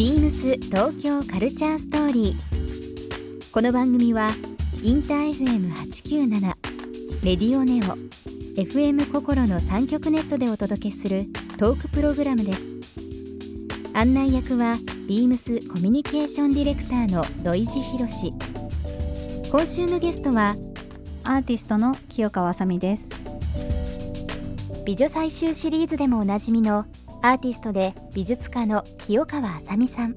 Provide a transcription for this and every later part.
ビームス東京カルチャーストーリー。この番組はインター FM897 レディオネオ FM 心の三極ネットでお届けするトークプログラムです。案内役はビームスコミュニケーションディレクターの土井博志。今週のゲストはアーティストの清川あさみです美女採集シリーズでもおなじみのアーティストで美術家の清川あさみさん。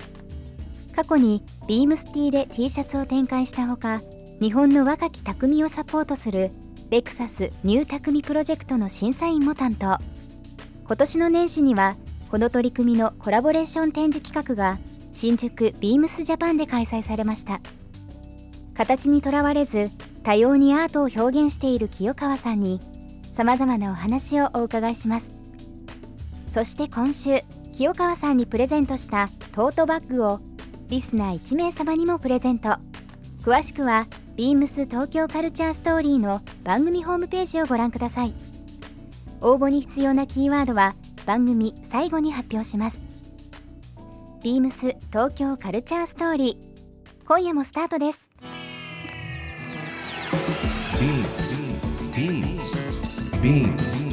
過去にビームスティーで T シャツを展開したほか日本の若き匠をサポートするレクサスニュー匠プロジェクトの審査員も担当。今年の年始にはこの取り組みのコラボレーション展示企画が新宿ビームスジャパンで開催されました。形にとらわれず多様にアートを表現している清川さんにさまざまなお話をお伺いします。そして今週清川さんにプレゼントしたトートバッグをリスナー1名様にもプレゼント詳しくはビームス東京カルチャーストーリーの番組ホームページをご覧ください応募に必要なキーワードは番組最後に発表しますビームス東京カルチャーストーリー今夜もスタートです Beams. Beams. Beams.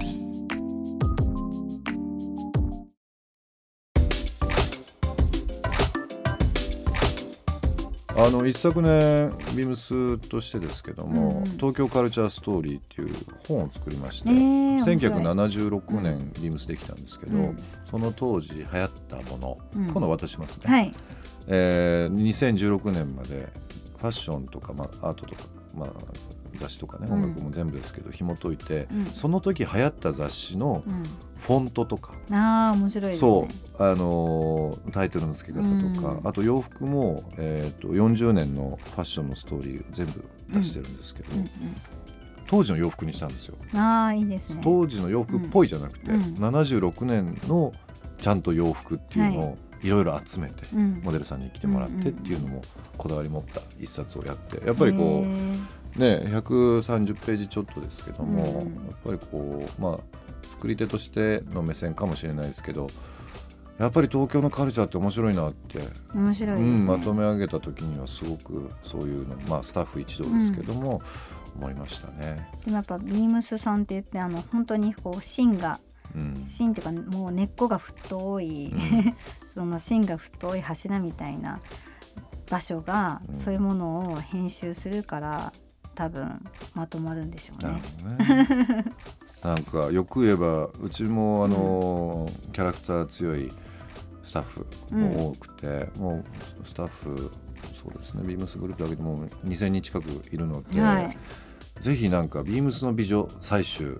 ーあの一昨年ビームスとしてですけども、うん東京カルチャーストーリーっていう本を作りまして、えー面白い。1976年ビームスできたんですけど、うん。その当時流行ったもの、うん。今度渡しますね、はい。えー2016年までファッションとか、まあ、アートとか、まあ、雑誌とかねうん音楽も全部ですけど、紐解いて、うん。その時流行った雑誌のうんフォントとか、ああ面白いですね。そう、あのータイトルの付け方とか、うん。あと洋服も、えー、と40年のファッションのストーリー全部出してるんですけど、うん当時の洋服にしたんですよ。うん、ああいいですね。当時の洋服っぽいじゃなくて、うん。76年のちゃんと洋服っていうのをい。ろいろ集めて、うん。モデルさんに来てもらってっていうのもこだわり持った一冊をやってやっぱやりこうね130ページちょっとですけども、うん。やっぱりこうまあ作り手としての目線かもしれないですけどやっぱり東京のカルチャーって面白いなって、面白いね、うん、まとめ上げた時にはすごくそういうの、まあ、スタッフ一同ですけども、思いましたね。でもやっぱビームスさんって言ってあの本当にこう芯がうん。芯っていうかもう根っこが太い、うん。その芯が太い柱みたいな場所が、うん。そういうものを編集するから多分まとまるんでしょうなるね。ほどねなんかよく言えばうちもあの、キャラクター強いスタッフも多くて、もうスタッフそうですねビームスグループだけでもう2000人近くいるので、はい、ぜひなんかビームスの美女採集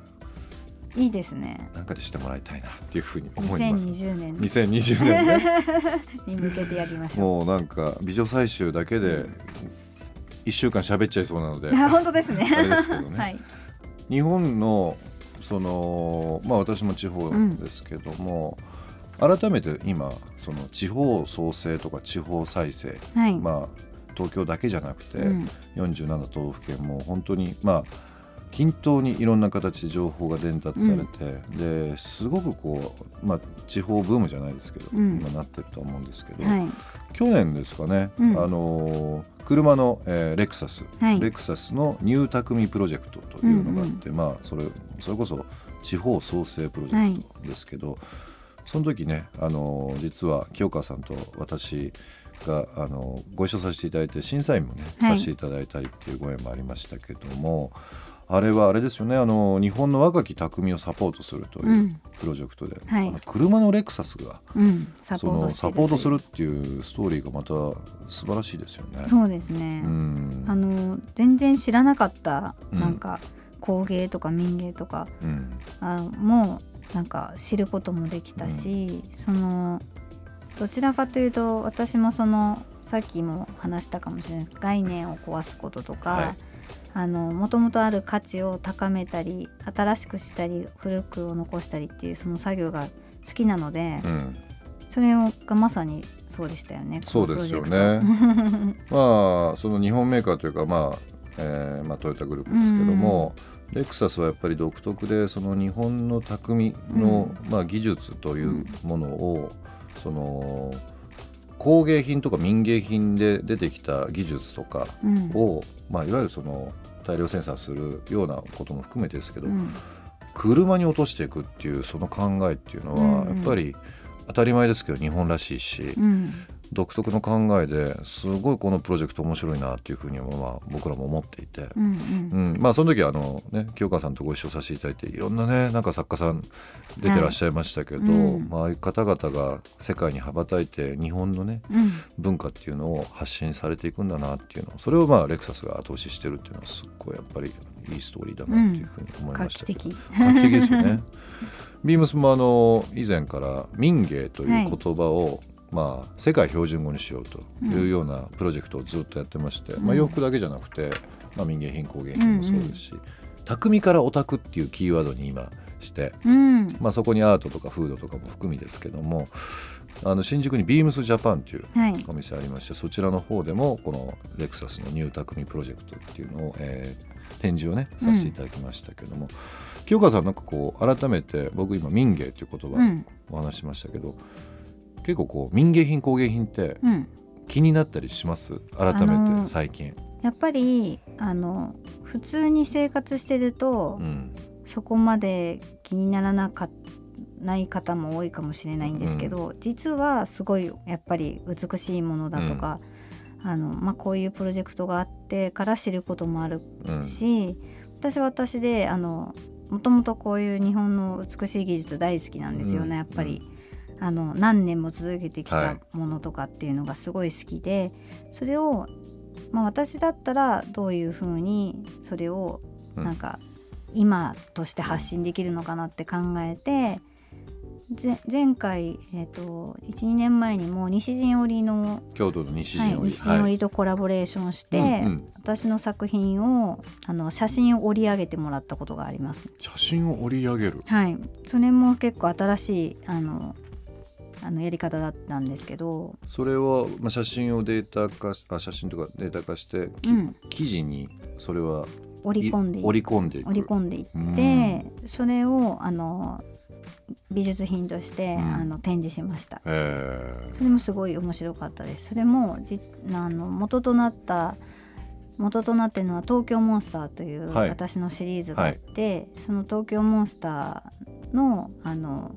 いいですね。なんかでしてもらいたいなっていうふうに思います。2020年2020年ね に向けてやりましょもうなんか美女採集だけで1週間喋っちゃいそうなので本当ですね。あれですけどね はい。日本のそのまあ私も地方ですけども、改めて今その地方創生とか地方再生、はい。まあ東京だけじゃなくて、うん47都道府県も本当にまあ均等にいろんな形で情報が伝達されて、ですごくこう、まあ、地方ブームじゃないですけど、うん。今なってると思うんですけど、はい。去年ですかね、うん。あのー車の、えーレクサス、はい。レクサスのニュータクミプロジェクトというのがあって、まあそれそれこそ地方創生プロジェクトですけど、その時ね、あのー実は清川さんと私が、あのーご一緒させていただいて審査員もね、はい。させていただいたりっていうご縁もありましたけどもあれはあれですよね。あのー日本の若き匠をサポートするといううん。プロジェクトで、はい。あの車のレクサスがうん。サそのポートサポートするっとていうストーリーがまた素晴らしいですよね。そうですね。うん。あの全然知らなかったうん。なんか工芸とか民芸とか、うん。あもうなんか知ることもできたし、そのどちらかというと私もそのさっきも話したかもしれないです。概念を壊すこととか、はいあのもともとある価値を高めたり新しくしたり古くを残したりっていうその作業が好きなので、うん、それがまさにそうでしたよねそうですよね。まあその日本メーカーというかまあ、えーまあ、トヨタグループですけども、うん、レクサスはやっぱり独特でその日本の匠の、うん、まあ、技術というものを、その工芸品とか民芸品で出てきた技術とかを、うん、まあ、いわゆるその大量生産するようなことも含めてですけど、うん、車に落としていくっていうその考えっていうのは、やっぱり当たり前ですけど日本らしいし、うん、独特の考えですごいこのプロジェクト面白いなっていうふうにまあ僕らも思っていて、うん、うん、まあその時はあのね清川さんとご一緒させていただいていろんなねなんか作家さん出てらっしゃいましたけど、はいうん、まあああいう方々が世界に羽ばたいて日本のね、うん、文化っていうのを発信されていくんだなっていうのそれをまあレクサスが後押ししてるっていうのはすっごいやっぱりいいストーリーだなっていうふうに思いましたけど、画期的。ですよね。ビームスもあの以前から民芸という言葉を、はいまあ、世界標準語にしようというようなプロジェクトをずっとやってまして、うん、まあ、洋服だけじゃなくて、まあ、民芸品工芸品もそうですし、うんうん、匠からオタクっていうキーワードに今して、うん、まあ、そこにアートとかフードとかも含みですけどもあの新宿にビームスジャパンというお店ありまして、はい、そちらの方でもこのレクサスのニュー匠プロジェクトっていうのを、えー、展示をねさせていただきましたけども、清川さんなんかこう改めて僕今民芸という言葉お話しましたけど、結構こう民芸品工芸品って気になったりします、改めて最近。やっぱりあの普通に生活してると、うん、そこまで気にならなかない方も多いかもしれないんですけど、うん、実はすごいやっぱり美しいものだとか、うん、あのまあ、こういうプロジェクトがあってから知ることもあるし、私は私であのもともとこういう日本の美しい技術大好きなんですよね、やっぱり。あの何年も続けてきたものとかっていうのがすごい好きで、はい、それを、まあ、私だったらどういうふうにそれをなんか今として発信できるのかなって考えて、前回、えーと、12年前にも西陣織の京都の西陣織、はい、西陣織とコラボレーションして、はい、私の作品をあの写真を織り上げてもらったことがあります。写真を織り上げる。はい。それも結構新しいあのあのやり方だったんですけど。それは、まあ、写真をデータ化あ写真とかデータ化して、うん、記事にそれは織り込んで織り込んでい織り込んでいって、それをあの美術品として、うん、あの展示しました、それもすごい面白かったです。それも実あの元となった元となってるのは東京モンスターという私のシリーズがあって、はい、その東京モンスターのあの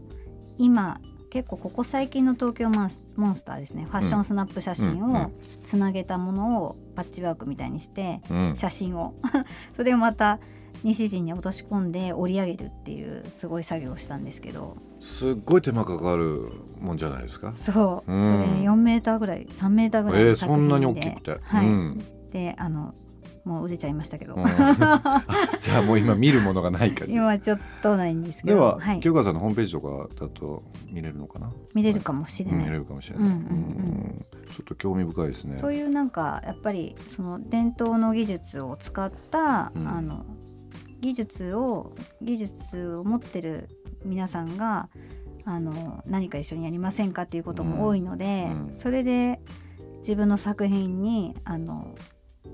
今結構ここ最近の東京モンスターですね。ファッションスナップ写真をつなげたものをパッチワークみたいにして写真を。それをまた西陣に落とし込んで折り上げるっていうすごい作業をしたんですけど。すっごい手間かかるもんじゃないですか？そう、うん、それ4メーターぐらい3メーターぐらいえー、そんなに大きくて、はい、うん、であのもう売れちゃいましたけど、うん、じゃあもう今見るものがないか？今ちょっとないんですけど。では、はい、清川さんのホームページとかだと見れるのかな？見れるかもしれない、見れるかもしれない、うん。うんうん、ちょっと興味深いですね。そういうなんかやっぱりその伝統の技術を使った、うん、あの技術を技術を持ってる皆さんがあの何か一緒にやりませんかっていうことも多いので、うんうん、それで自分の作品にあの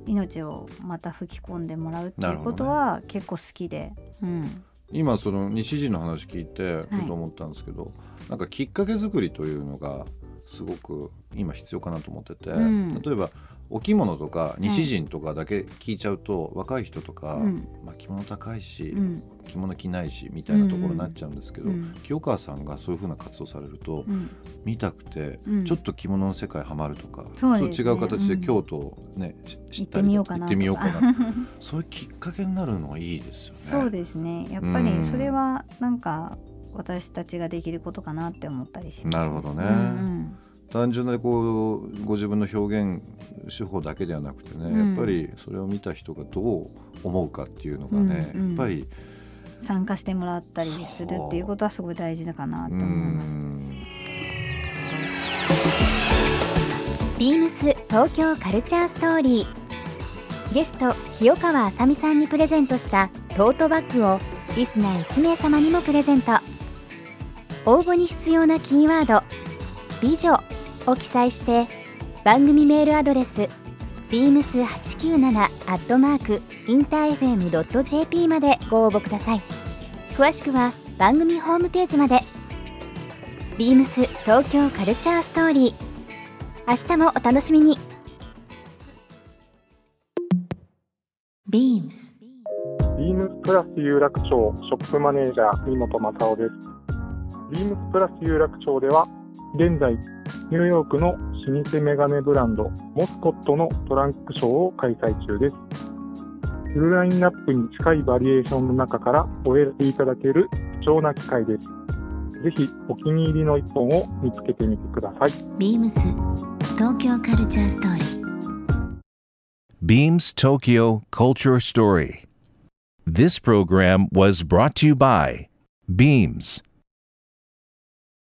命をまた吹き込んでもらうっていうことは結構好きで、うん、今その西陣の話聞いてふと思ったんですけど、はい、なんかきっかけ作りというのがすごく今必要かなと思ってて、うん、例えばお着物とか西陣とかだけ聞いちゃうと、はい、若い人とか、うん、まあ、着物高いし、うん、着物着ないしみたいなところになっちゃうんですけど、うん、清川さんがそういうふうな活動されると、見たくて、ちょっと着物の世界はまるとか、そう、ね、違う形で京都をね、知ったり行ってみようかなそういうきっかけになるのはいいですよね。そうですね。やっぱりそれはなんか私たちができることかなって思ったりします。なるほどね、うん単純なこうご自分の表現手法だけではなくてね、うん、やっぱりそれを見た人がどう思うかっていうのがね、うんうん、やっぱり参加してもらったりするっていうことはすごい大事だかなと思います。ビームス東京カルチャーストーリー。ゲスト清川あさみさんにプレゼントしたトートバッグをリスナー1名様にもプレゼント応募に必要なキーワード「美女」を記載して番組メールアドレス beams897 アットマークインター FM.jp までご応募ください。詳しくは番組ホームページまで。ビームス東京カルチャーストーリー。明日もお楽しみに。ビームス。ビームスプラス有楽町ショップマネージャー三本正夫ですビームスプラス有楽町では現在ニューヨークの老舗メガネブランドモスコットのトランクショーを開催中です。フルラインナップに近いバリエーションの中からお選びいただける貴重な機会です。ぜひお気に入りの一本を見つけてみてください。ビームス東京カルチャーストーリー。Beams Tokyo Culture Story. This program was brought to you by Beams.